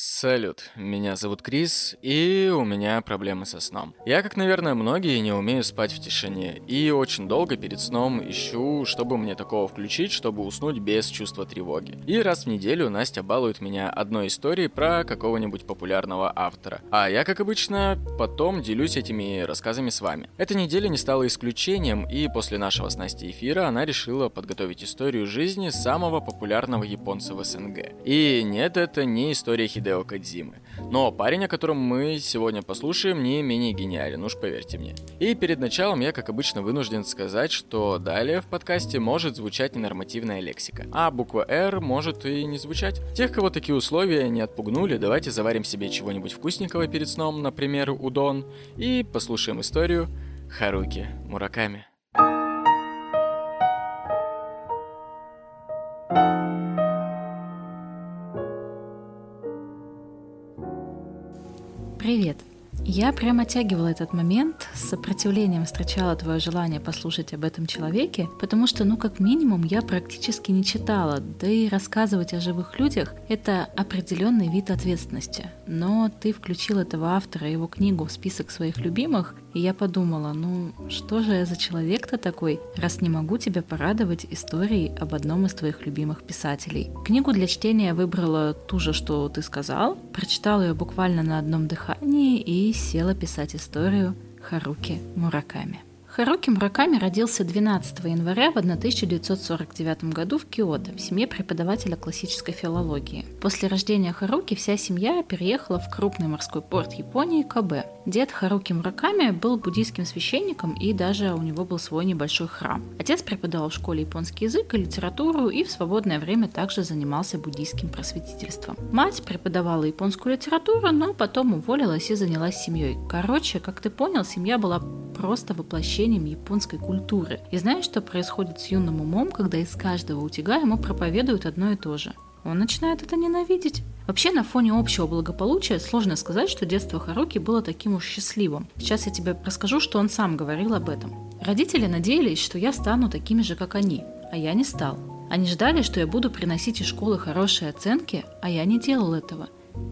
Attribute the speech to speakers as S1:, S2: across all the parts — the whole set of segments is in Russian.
S1: Салют, меня зовут Крис, и у меня проблемы со сном. Я, как, наверное, многие, не умею спать в тишине, и очень долго перед сном ищу, чтобы мне такого включить, чтобы уснуть без чувства тревоги. И раз в неделю Настя балует меня одной историей про какого-нибудь популярного автора. А я, как обычно, потом делюсь этими рассказами с вами. Эта неделя не стала исключением, и после нашего с Настей эфира она решила подготовить историю жизни самого популярного японца в СНГ. И нет, это не история Хидео Хидео Кадзимы. Но парень, о котором мы сегодня послушаем, не менее гениален, уж поверьте мне. И перед началом я, как обычно, вынужден сказать, что далее в подкасте может звучать ненормативная лексика, а буква R может и не звучать. Тех, кого такие условия не отпугнули, давайте заварим себе чего-нибудь вкусненького перед сном, например, удон, и послушаем историю Харуки Мураками.
S2: Я прямо оттягивала этот момент, с сопротивлением встречала твое желание послушать об этом человеке, потому что, ну, как минимум, я практически не читала, да и рассказывать о живых людях — это определенный вид ответственности. Но ты включил этого автора, его книгу в список своих любимых, и я подумала, ну, что же я за человек-то такой, раз не могу тебя порадовать историей об одном из твоих любимых писателей. Книгу для чтения я выбрала ту же, что ты сказал, прочитала ее буквально на одном дыхании и села писать историю Харуки Мураками. Харуки Мураками родился 12 января в 1949 году в Киото, в семье преподавателя классической филологии. После рождения Харуки вся семья переехала в крупный морской порт Японии Кабе. Дед Харуки Мураками был буддийским священником и даже у него был свой небольшой храм. Отец преподавал в школе японский язык и литературу и в свободное время также занимался буддийским просветительством. Мать преподавала японскую литературу, но потом уволилась и занялась семьей. Короче, как ты понял, семья была просто воплощением японской культуры. И знаешь, что происходит с юным умом, когда из каждого утяга ему проповедуют одно и то же? Он начинает это ненавидеть. Вообще, на фоне общего благополучия сложно сказать, что детство Харуки было таким уж счастливым. Сейчас я тебе расскажу, что он сам говорил об этом. Родители надеялись, что я стану такими же, как они, а я не стал. Они ждали, что я буду приносить из школы хорошие оценки, а я не делал этого.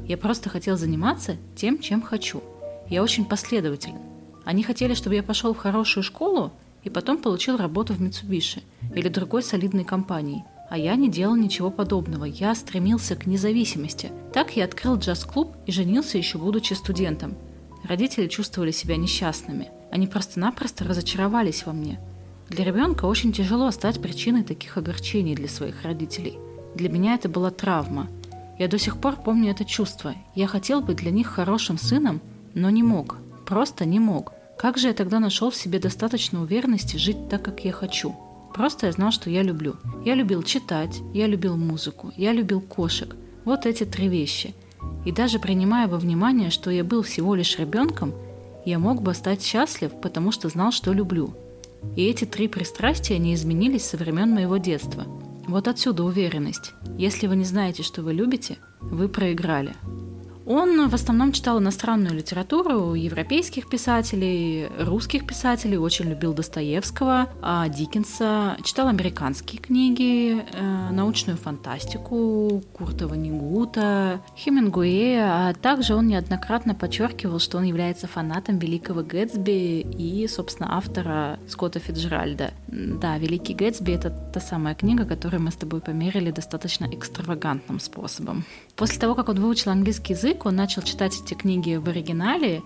S2: Я просто хотел заниматься тем, чем хочу. Я очень последователен. Они хотели, чтобы я пошел в хорошую школу и потом получил работу в Mitsubishi или другой солидной компании. А я не делал ничего подобного, я стремился к независимости. Так я открыл джаз-клуб и женился еще будучи студентом. Родители чувствовали себя несчастными. Они просто-напросто разочаровались во мне. Для ребенка очень тяжело стать причиной таких огорчений для своих родителей. Для меня это была травма. Я до сих пор помню это чувство. Я хотел быть для них хорошим сыном, но не мог. Просто не мог. Как же я тогда нашел в себе достаточно уверенности жить так, как я хочу? Просто я знал, что я люблю. Я любил читать, я любил музыку, я любил кошек. Вот эти три вещи. И даже принимая во внимание, что я был всего лишь ребенком, я мог бы стать счастлив, потому что знал, что люблю. И эти три пристрастия не изменились со времен моего детства. Вот отсюда уверенность. Если вы не знаете, что вы любите, вы проиграли. Он в основном читал иностранную литературу, европейских писателей, русских писателей, очень любил Достоевского, а Диккенса, читал американские книги, э, научную фантастику, Курта Ванигута, Хемингуэя, а также он неоднократно подчеркивал, что он является фанатом великого Гэтсби и, собственно, автора Скотта Фиджеральда. Да, «Великий Гэтсби» — это та самая книга, которую мы с тобой померили достаточно экстравагантным способом. После того, как он выучил английский язык, он начал читать эти книги в оригинале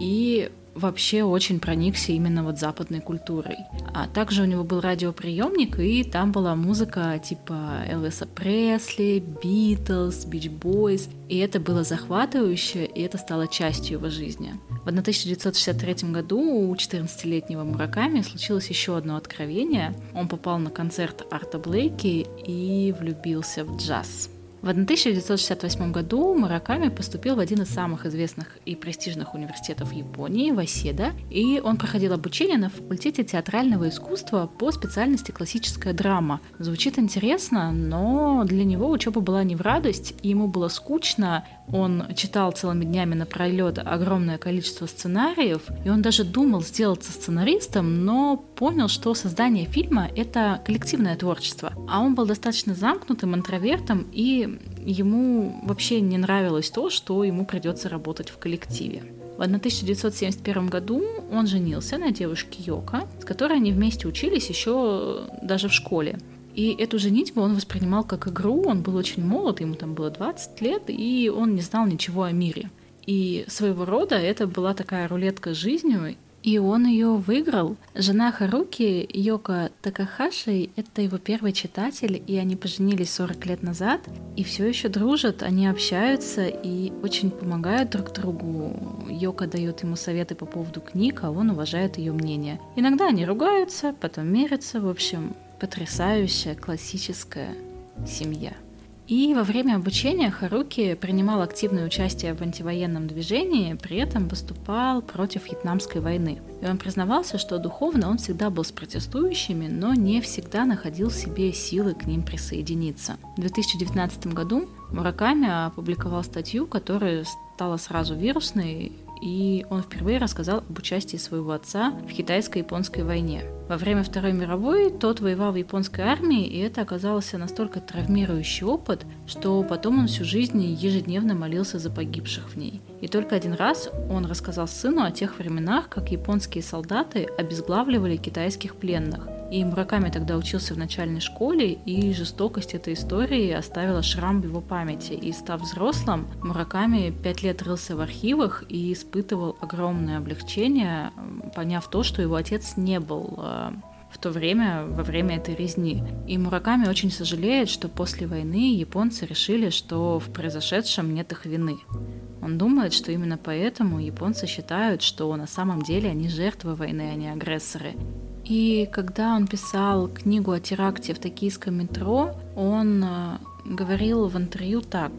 S2: и вообще очень проникся именно вот западной культурой. А также у него был радиоприемник, и там была музыка типа Элвиса Пресли, Битлз, Бич Бойз. И это было захватывающе, и это стало частью его жизни. В 1963 году у 14-летнего Мураками случилось еще одно откровение. Он попал на концерт Арта Блейки и влюбился в джаз. В 1968 году Мураками поступил в один из самых известных и престижных университетов Японии, Васеда, и он проходил обучение на факультете театрального искусства по специальности классическая драма. Звучит интересно, но для него учеба была не в радость, и ему было скучно, он читал целыми днями напролет огромное количество сценариев, и он даже думал сделаться сценаристом, но понял, что создание фильма — это коллективное творчество. А он был достаточно замкнутым интровертом и ему вообще не нравилось то, что ему придется работать в коллективе. В 1971 году он женился на девушке Йока, с которой они вместе учились еще даже в школе. И эту женитьбу он воспринимал как игру, он был очень молод, ему там было 20 лет, и он не знал ничего о мире. И своего рода это была такая рулетка с жизнью, и он ее выиграл. Жена Харуки, Йока Такахаши, это его первый читатель, и они поженились 40 лет назад, и все еще дружат, они общаются и очень помогают друг другу. Йока дает ему советы по поводу книг, а он уважает ее мнение. Иногда они ругаются, потом мирятся, в общем, потрясающая классическая семья. И во время обучения Харуки принимал активное участие в антивоенном движении, при этом выступал против Вьетнамской войны. И он признавался, что духовно он всегда был с протестующими, но не всегда находил в себе силы к ним присоединиться. В 2019 году Мураками опубликовал статью, которая стала сразу вирусной, и он впервые рассказал об участии своего отца в китайско-японской войне. Во время Второй мировой тот воевал в японской армии, и это оказался настолько травмирующий опыт, что потом он всю жизнь ежедневно молился за погибших в ней. И только один раз он рассказал сыну о тех временах, как японские солдаты обезглавливали китайских пленных. И Мураками тогда учился в начальной школе, и жестокость этой истории оставила шрам в его памяти. И став взрослым, Мураками пять лет рылся в архивах и испытывал огромное облегчение, поняв то, что его отец не был э, в то время, во время этой резни. И Мураками очень сожалеет, что после войны японцы решили, что в произошедшем нет их вины. Он думает, что именно поэтому японцы считают, что на самом деле они жертвы войны, а не агрессоры. И когда он писал книгу о теракте в токийском метро, он э, говорил в интервью так.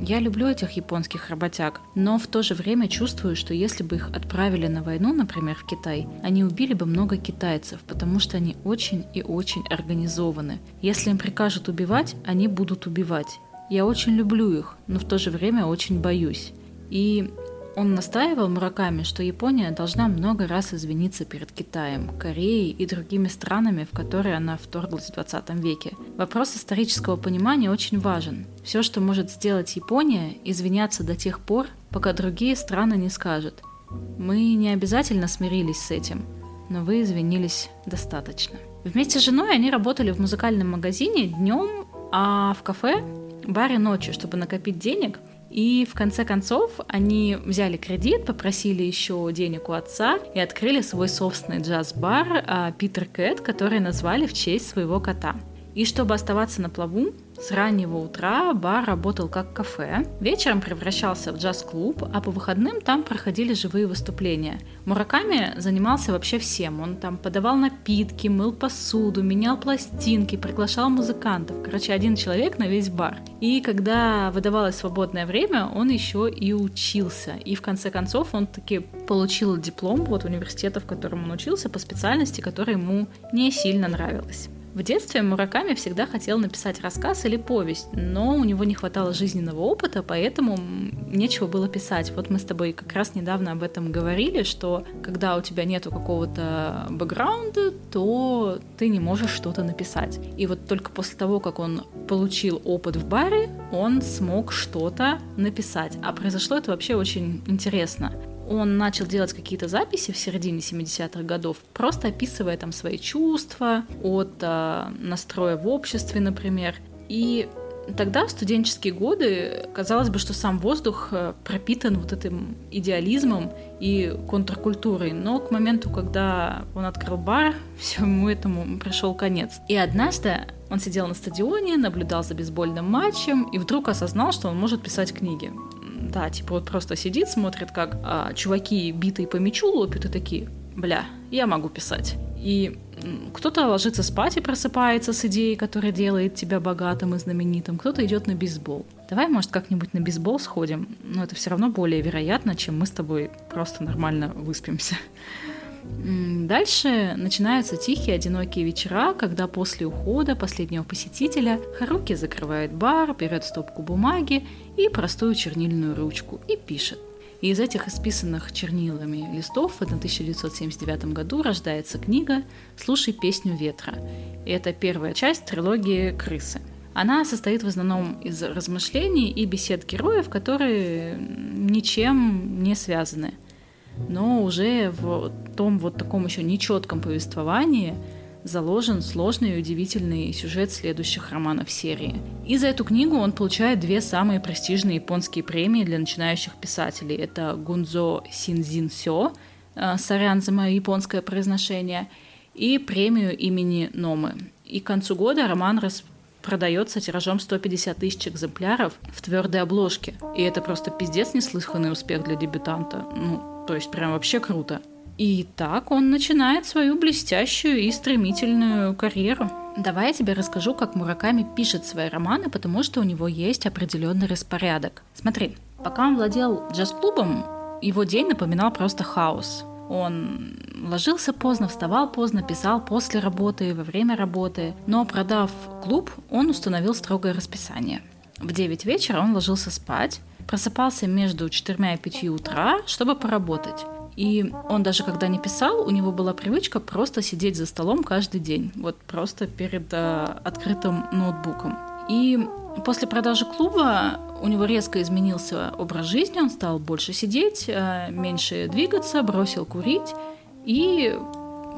S2: «Я люблю этих японских работяг, но в то же время чувствую, что если бы их отправили на войну, например, в Китай, они убили бы много китайцев, потому что они очень и очень организованы. Если им прикажут убивать, они будут убивать. Я очень люблю их, но в то же время очень боюсь. И он настаивал Мураками, что Япония должна много раз извиниться перед Китаем, Кореей и другими странами, в которые она вторглась в 20 веке. Вопрос исторического понимания очень важен. Все, что может сделать Япония, извиняться до тех пор, пока другие страны не скажут. Мы не обязательно смирились с этим, но вы извинились достаточно. Вместе с женой они работали в музыкальном магазине днем, а в кафе, баре ночью, чтобы накопить денег – и в конце концов они взяли кредит, попросили еще денег у отца и открыли свой собственный джаз-бар а, Питер Кэт, который назвали в честь своего кота. И чтобы оставаться на плаву, с раннего утра бар работал как кафе, вечером превращался в джаз-клуб, а по выходным там проходили живые выступления. Мураками занимался вообще всем. Он там подавал напитки, мыл посуду, менял пластинки, приглашал музыкантов. Короче, один человек на весь бар. И когда выдавалось свободное время, он еще и учился. И в конце концов он таки получил диплом вот университета, в котором он учился, по специальности, которая ему не сильно нравилась. В детстве Мураками всегда хотел написать рассказ или повесть, но у него не хватало жизненного опыта, поэтому нечего было писать. Вот мы с тобой как раз недавно об этом говорили, что когда у тебя нету какого-то бэкграунда, то ты не можешь что-то написать. И вот только после того, как он получил опыт в баре, он смог что-то написать. А произошло это вообще очень интересно он начал делать какие-то записи в середине 70-х годов, просто описывая там свои чувства от э, настроя в обществе, например. И тогда, в студенческие годы, казалось бы, что сам воздух э, пропитан вот этим идеализмом и контркультурой. Но к моменту, когда он открыл бар, всему этому пришел конец. И однажды он сидел на стадионе, наблюдал за бейсбольным матчем и вдруг осознал, что он может писать книги да, типа вот просто сидит, смотрит, как а, чуваки битые по мячу лопят и такие, бля, я могу писать. И кто-то ложится спать и просыпается с идеей, которая делает тебя богатым и знаменитым, кто-то идет на бейсбол. Давай, может, как-нибудь на бейсбол сходим, но это все равно более вероятно, чем мы с тобой просто нормально выспимся. Дальше начинаются тихие, одинокие вечера, когда после ухода последнего посетителя Харуки закрывает бар, берет стопку бумаги и простую чернильную ручку и пишет. И из этих исписанных чернилами листов в 1979 году рождается книга «Слушай песню ветра». И это первая часть трилогии «Крысы». Она состоит в основном из размышлений и бесед героев, которые ничем не связаны. Но уже в том вот таком еще нечетком повествовании заложен сложный и удивительный сюжет следующих романов серии. И за эту книгу он получает две самые престижные японские премии для начинающих писателей. Это Гунзо Синзин Сё, э, сорян за мое японское произношение, и премию имени Номы. И к концу года роман продается тиражом 150 тысяч экземпляров в твердой обложке. И это просто пиздец неслыханный успех для дебютанта. Ну, то есть прям вообще круто. И так он начинает свою блестящую и стремительную карьеру. Давай я тебе расскажу, как Мураками пишет свои романы, потому что у него есть определенный распорядок. Смотри, пока он владел джаз-клубом, его день напоминал просто хаос. Он ложился поздно, вставал поздно, писал после работы, во время работы. Но продав клуб, он установил строгое расписание. В 9 вечера он ложился спать, просыпался между 4 и 5 утра, чтобы поработать. И он даже когда не писал, у него была привычка просто сидеть за столом каждый день, вот просто перед э, открытым ноутбуком. И после продажи клуба у него резко изменился образ жизни, он стал больше сидеть, э, меньше двигаться, бросил курить и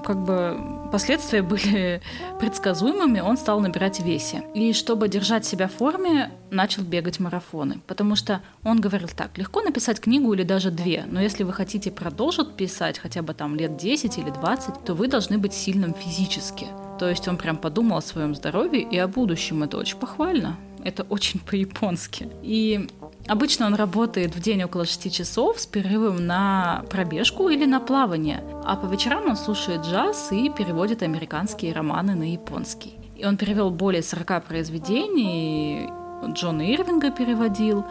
S2: как бы последствия были предсказуемыми, он стал набирать весе. И чтобы держать себя в форме, начал бегать марафоны. Потому что он говорил так, легко написать книгу или даже две, но если вы хотите продолжить писать хотя бы там лет 10 или 20, то вы должны быть сильным физически. То есть он прям подумал о своем здоровье и о будущем. Это очень похвально. Это очень по-японски. И Обычно он работает в день около 6 часов с перерывом на пробежку или на плавание, а по вечерам он слушает джаз и переводит американские романы на японский. И он перевел более 40 произведений, Джона Ирвинга переводил,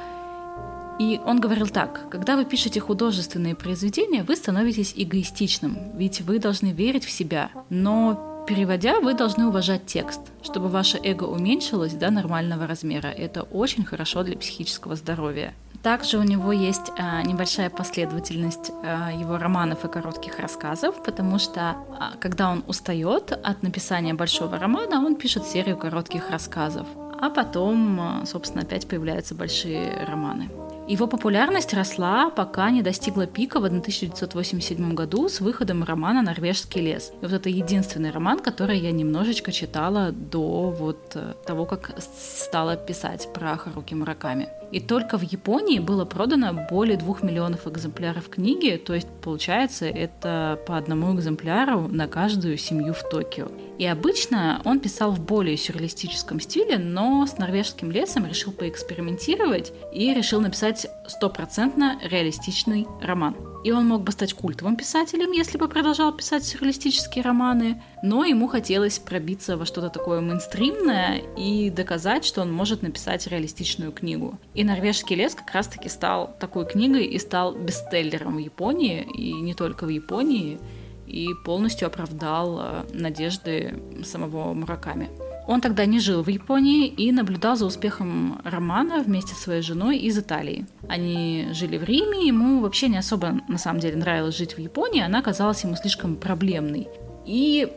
S2: и он говорил так, когда вы пишете художественные произведения, вы становитесь эгоистичным, ведь вы должны верить в себя, но Переводя, вы должны уважать текст, чтобы ваше эго уменьшилось до нормального размера. Это очень хорошо для психического здоровья. Также у него есть а, небольшая последовательность а, его романов и коротких рассказов, потому что а, когда он устает от написания большого романа, он пишет серию коротких рассказов, а потом, собственно, опять появляются большие романы. Его популярность росла, пока не достигла пика в 1987 году с выходом романа «Норвежский лес». И вот это единственный роман, который я немножечко читала до вот э, того, как стала писать про Харуки Мураками. И только в Японии было продано более двух миллионов экземпляров книги, то есть получается это по одному экземпляру на каждую семью в Токио. И обычно он писал в более сюрреалистическом стиле, но с норвежским лесом решил поэкспериментировать и решил написать стопроцентно реалистичный роман. И он мог бы стать культовым писателем, если бы продолжал писать сюрреалистические романы, но ему хотелось пробиться во что-то такое мейнстримное и доказать, что он может написать реалистичную книгу. И «Норвежский лес» как раз-таки стал такой книгой и стал бестселлером в Японии, и не только в Японии, и полностью оправдал э, надежды самого Мураками. Он тогда не жил в Японии и наблюдал за успехом романа вместе со своей женой из Италии. Они жили в Риме, ему вообще не особо на самом деле нравилось жить в Японии, она казалась ему слишком проблемной. И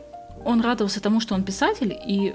S2: он радовался тому, что он писатель, и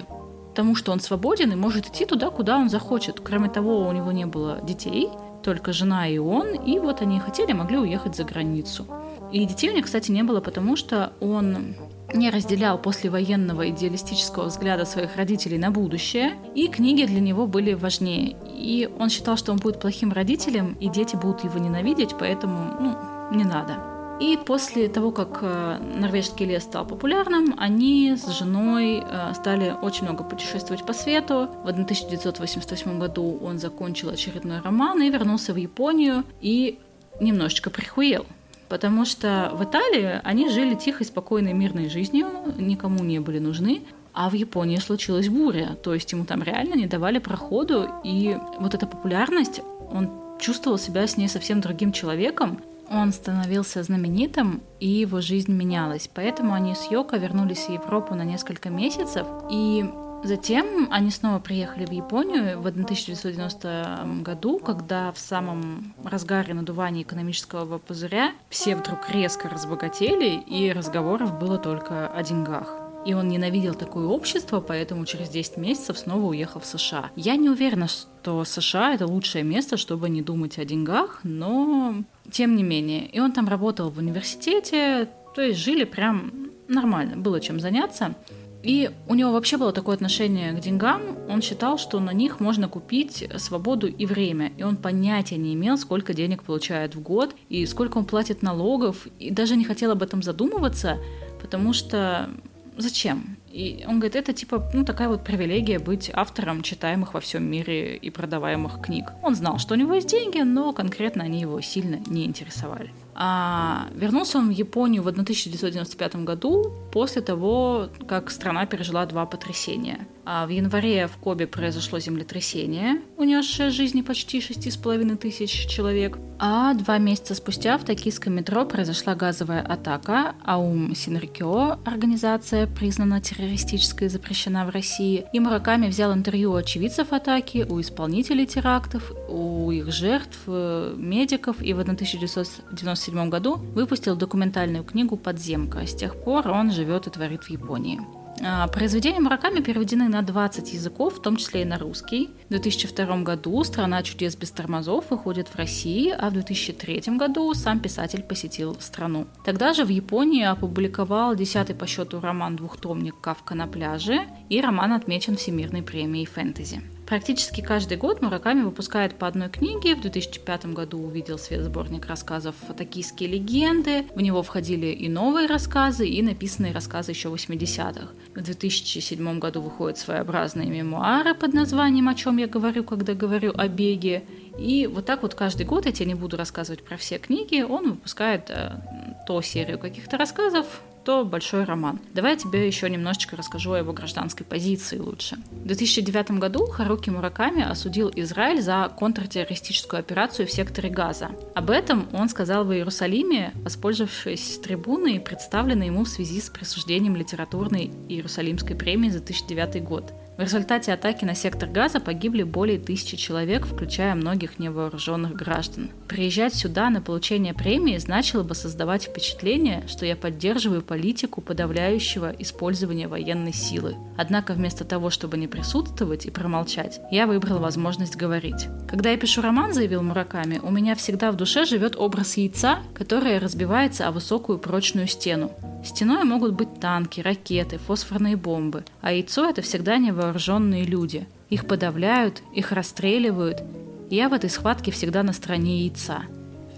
S2: тому, что он свободен и может идти туда, куда он захочет. Кроме того, у него не было детей, только жена и он, и вот они хотели, могли уехать за границу. И детей у них, кстати, не было, потому что он не разделял послевоенного идеалистического взгляда своих родителей на будущее, и книги для него были важнее. И он считал, что он будет плохим родителем, и дети будут его ненавидеть, поэтому, ну, не надо. И после того, как э, норвежский лес стал популярным, они с женой э, стали очень много путешествовать по свету. В 1988 году он закончил очередной роман и вернулся в Японию и немножечко прихуел потому что в Италии они жили тихой, спокойной, мирной жизнью, никому не были нужны. А в Японии случилась буря, то есть ему там реально не давали проходу, и вот эта популярность, он чувствовал себя с ней совсем другим человеком, он становился знаменитым, и его жизнь менялась. Поэтому они с Йоко вернулись в Европу на несколько месяцев, и Затем они снова приехали в Японию в 1990 году, когда в самом разгаре надувания экономического пузыря все вдруг резко разбогатели, и разговоров было только о деньгах. и он ненавидел такое общество, поэтому через 10 месяцев снова уехал в США. Я не уверена, что США — это лучшее место, чтобы не думать о деньгах, но тем не менее. И он там работал в университете, то есть жили прям нормально, было чем заняться. И у него вообще было такое отношение к деньгам. Он считал, что на них можно купить свободу и время. И он понятия не имел, сколько денег получает в год и сколько он платит налогов. И даже не хотел об этом задумываться, потому что зачем? И он говорит, это типа, ну, такая вот привилегия быть автором читаемых во всем мире и продаваемых книг. Он знал, что у него есть деньги, но конкретно они его сильно не интересовали. А вернулся он в Японию в 1995 году после того, как страна пережила два потрясения. А в январе в Кобе произошло землетрясение, унесшее жизни почти 6,5 тысяч человек. А два месяца спустя в токийском метро произошла газовая атака. Аум Синрикё, организация, признана террористической и запрещена в России. И Мураками взял интервью у очевидцев атаки, у исполнителей терактов, у их жертв, э, медиков. И в 1997 году выпустил документальную книгу «Подземка». С тех пор он живет и творит в Японии. А, произведения Мураками переведены на 20 языков, в том числе и на русский. В 2002 году «Страна чудес без тормозов» выходит в России, а в 2003 году сам писатель посетил страну. Тогда же в Японии опубликовал десятый по счету роман-двухтомник «Кавка на пляже», и роман отмечен Всемирной премией фэнтези. Практически каждый год Мураками выпускает по одной книге. В 2005 году увидел свет сборник рассказов «Токийские легенды». В него входили и новые рассказы, и написанные рассказы еще 80-х. В 2007 году выходят своеобразные мемуары под названием «О чем я говорю, когда говорю о беге». И вот так вот каждый год, я тебе не буду рассказывать про все книги, он выпускает э, то серию каких-то рассказов, то большой роман. Давай я тебе еще немножечко расскажу о его гражданской позиции лучше. В 2009 году Харуки Мураками осудил Израиль за контртеррористическую операцию в секторе Газа. Об этом он сказал в Иерусалиме, воспользовавшись трибуной, представленной ему в связи с присуждением литературной Иерусалимской премии за 2009 год. В результате атаки на сектор газа погибли более тысячи человек, включая многих невооруженных граждан. Приезжать сюда на получение премии значило бы создавать впечатление, что я поддерживаю политику подавляющего использования военной силы. Однако вместо того, чтобы не присутствовать и промолчать, я выбрал возможность говорить. Когда я пишу роман, заявил Мураками, у меня всегда в душе живет образ яйца, которое разбивается о высокую прочную стену. Стеной могут быть танки, ракеты, фосфорные бомбы, а яйцо это всегда невооруженные люди. Их подавляют, их расстреливают. Я в этой схватке всегда на стороне яйца.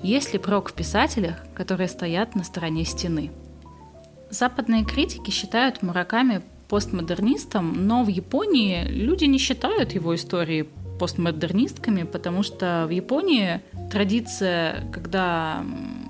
S2: Есть ли прок в писателях, которые стоят на стороне стены? Западные критики считают Мураками постмодернистом, но в Японии люди не считают его истории постмодернистками, потому что в Японии традиция, когда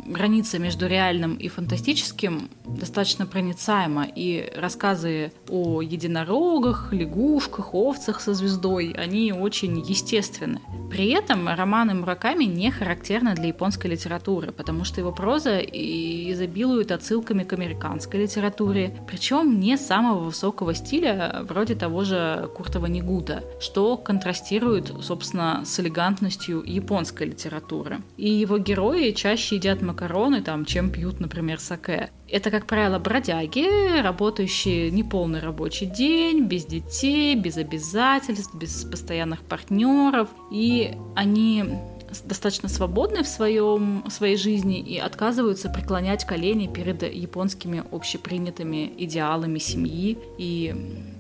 S2: граница между реальным и фантастическим достаточно проницаема, и рассказы о единорогах, лягушках, овцах со звездой, они очень естественны. При этом романы Мураками не характерны для японской литературы, потому что его проза изобилует отсылками к американской литературе, причем не самого высокого стиля, вроде того же Куртова Негута, что контрастирует, собственно, с элегантностью японской литературы. И его герои чаще едят макароны, там, чем пьют, например, саке. Это, как правило, бродяги, работающие неполный рабочий день, без детей, без обязательств, без постоянных партнеров. И они достаточно свободны в своем, своей жизни и отказываются преклонять колени перед японскими общепринятыми идеалами семьи и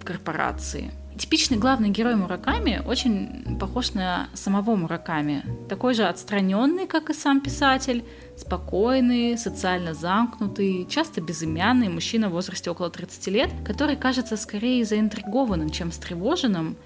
S2: корпорации. Типичный главный герой Мураками очень похож на самого Мураками. Такой же отстраненный, как и сам писатель, спокойный, социально замкнутый, часто безымянный мужчина в возрасте около 30 лет, который кажется скорее заинтригованным, чем встревоженным.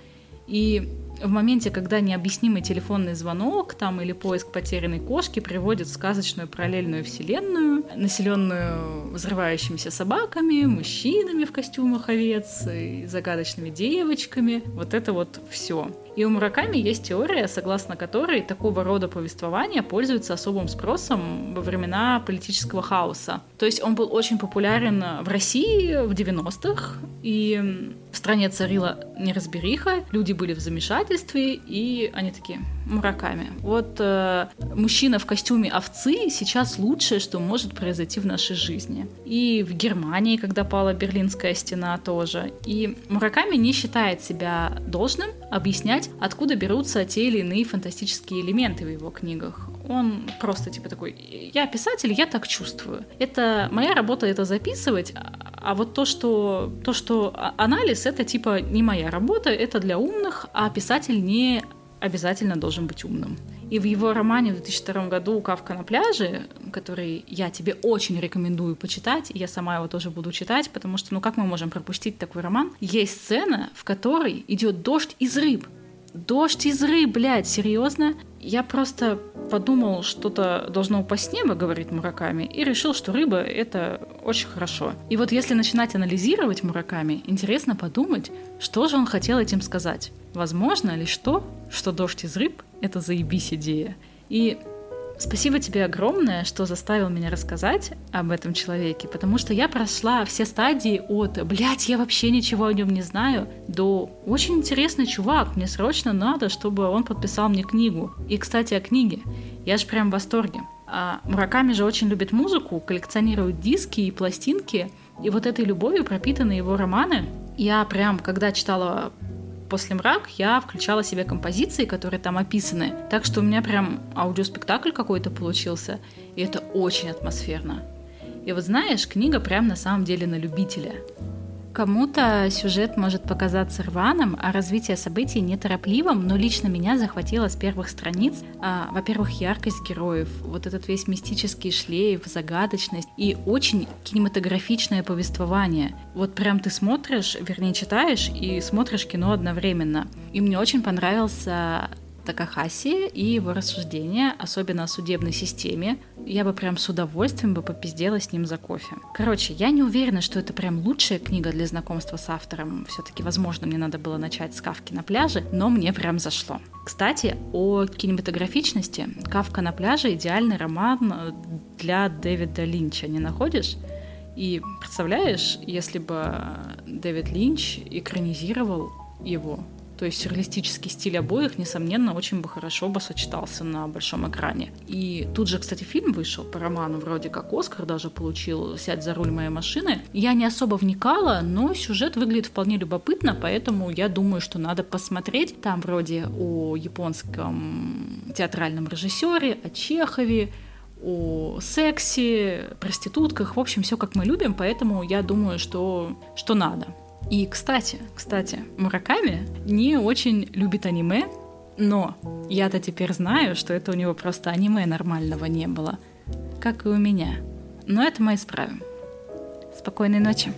S2: И в моменте, когда необъяснимый телефонный звонок там или поиск потерянной кошки приводит в сказочную параллельную вселенную, населенную взрывающимися собаками, мужчинами в костюмах овец и загадочными девочками. Вот это вот все. И у Мураками есть теория, согласно которой такого рода повествования пользуются особым спросом во времена политического хаоса. То есть он был очень популярен в России в 90-х, и В стране царила неразбериха, люди были в замешательстве, и они такие, мураками. Вот э, мужчина в костюме овцы сейчас лучшее, что может произойти в нашей жизни. И в Германии, когда пала Берлинская стена, тоже. И Мураками не считает себя должным объяснять, откуда берутся те или иные фантастические элементы в его книгах. Он просто типа такой, я писатель, я так чувствую. Это моя работа это записывать, а вот то, что, то, что анализ, это типа не моя работа, это для умных, а писатель не обязательно должен быть умным. И в его романе в 2002 году «Кавка на пляже», который я тебе очень рекомендую почитать, я сама его тоже буду читать, потому что, ну как мы можем пропустить такой роман? Есть сцена, в которой идет дождь из рыб. Дождь из рыб, блядь, серьезно? Я просто подумал, что-то должно упасть с неба, говорит Мураками, и решил, что рыба — это очень хорошо. И вот если начинать анализировать Мураками, интересно подумать, что же он хотел этим сказать. Возможно ли что, что дождь из рыб — это заебись идея. И Спасибо тебе огромное, что заставил меня рассказать об этом человеке, потому что я прошла все стадии от «блядь, я вообще ничего о нем не знаю» до «очень интересный чувак, мне срочно надо, чтобы он подписал мне книгу». И, кстати, о книге. Я же прям в восторге. А Мураками же очень любит музыку, коллекционирует диски и пластинки, и вот этой любовью пропитаны его романы. Я прям, когда читала после мрак я включала себе композиции, которые там описаны. Так что у меня прям аудиоспектакль какой-то получился, и это очень атмосферно. И вот знаешь, книга прям на самом деле на любителя. Кому-то сюжет может показаться рваным, а развитие событий неторопливым, но лично меня захватило с первых страниц, а, во-первых, яркость героев, вот этот весь мистический шлейф, загадочность и очень кинематографичное повествование. Вот прям ты смотришь, вернее читаешь и смотришь кино одновременно. И мне очень понравился Такахаси и его рассуждения, особенно о судебной системе. Я бы прям с удовольствием бы попиздела с ним за кофе. Короче, я не уверена, что это прям лучшая книга для знакомства с автором. Все-таки, возможно, мне надо было начать с Кавки на пляже, но мне прям зашло. Кстати, о кинематографичности. Кавка на пляже идеальный роман для Дэвида Линча, не находишь? И представляешь, если бы Дэвид Линч экранизировал его, то есть сюрреалистический стиль обоих, несомненно, очень бы хорошо бы сочетался на большом экране. И тут же, кстати, фильм вышел по роману, вроде как Оскар даже получил «Сядь за руль моей машины». Я не особо вникала, но сюжет выглядит вполне любопытно, поэтому я думаю, что надо посмотреть. Там вроде о японском театральном режиссере, о Чехове, о сексе, проститутках, в общем, все как мы любим, поэтому я думаю, что, что надо. И, кстати, кстати, Мураками не очень любит аниме, но я-то теперь знаю, что это у него просто аниме нормального не было, как и у меня. Но это мы исправим. Спокойной ночи.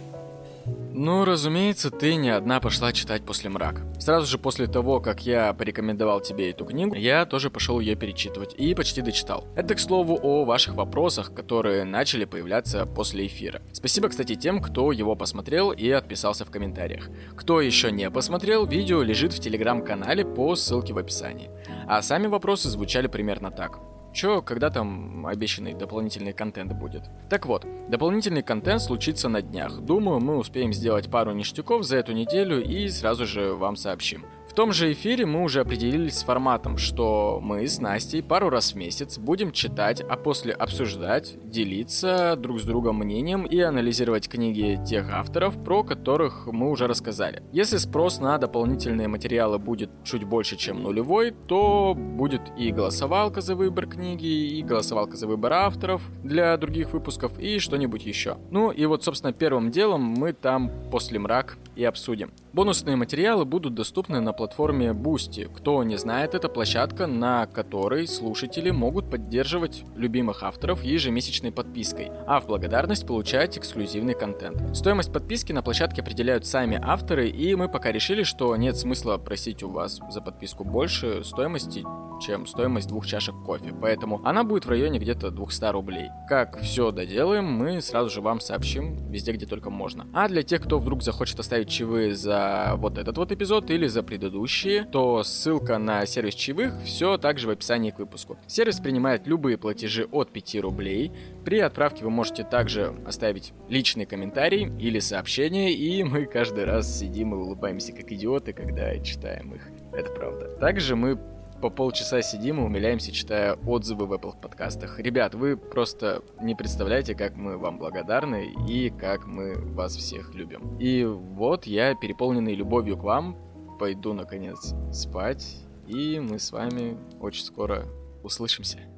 S1: Ну, разумеется, ты не одна пошла читать после мрака. Сразу же после того, как я порекомендовал тебе эту книгу, я тоже пошел ее перечитывать и почти дочитал. Это, к слову, о ваших вопросах, которые начали появляться после эфира. Спасибо, кстати, тем, кто его посмотрел и отписался в комментариях. Кто еще не посмотрел, видео лежит в телеграм-канале по ссылке в описании. А сами вопросы звучали примерно так. Чё, когда там обещанный дополнительный контент будет? Так вот, дополнительный контент случится на днях. Думаю, мы успеем сделать пару ништяков за эту неделю и сразу же вам сообщим. В том же эфире мы уже определились с форматом, что мы с Настей пару раз в месяц будем читать, а после обсуждать, делиться друг с другом мнением и анализировать книги тех авторов, про которых мы уже рассказали. Если спрос на дополнительные материалы будет чуть больше, чем нулевой, то будет и голосовалка за выбор книги, и голосовалка за выбор авторов для других выпусков, и что-нибудь еще. Ну и вот, собственно, первым делом мы там после мрак и обсудим. Бонусные материалы будут доступны на платформе Boosty. Кто не знает, это площадка, на которой слушатели могут поддерживать любимых авторов ежемесячной подпиской, а в благодарность получать эксклюзивный контент. Стоимость подписки на площадке определяют сами авторы, и мы пока решили, что нет смысла просить у вас за подписку больше стоимости чем стоимость двух чашек кофе, поэтому она будет в районе где-то 200 рублей. Как все доделаем, мы сразу же вам сообщим везде, где только можно. А для тех, кто вдруг захочет оставить чаевые за вот этот вот эпизод или за предыдущие, то ссылка на сервис чаевых все также в описании к выпуску. Сервис принимает любые платежи от 5 рублей. При отправке вы можете также оставить личный комментарий или сообщение, и мы каждый раз сидим и улыбаемся как идиоты, когда читаем их. Это правда. Также мы по полчаса сидим и умиляемся, читая отзывы в Apple подкастах. Ребят, вы просто не представляете, как мы вам благодарны и как мы вас всех любим. И вот я, переполненный любовью к вам, пойду наконец спать, и мы с вами очень скоро услышимся.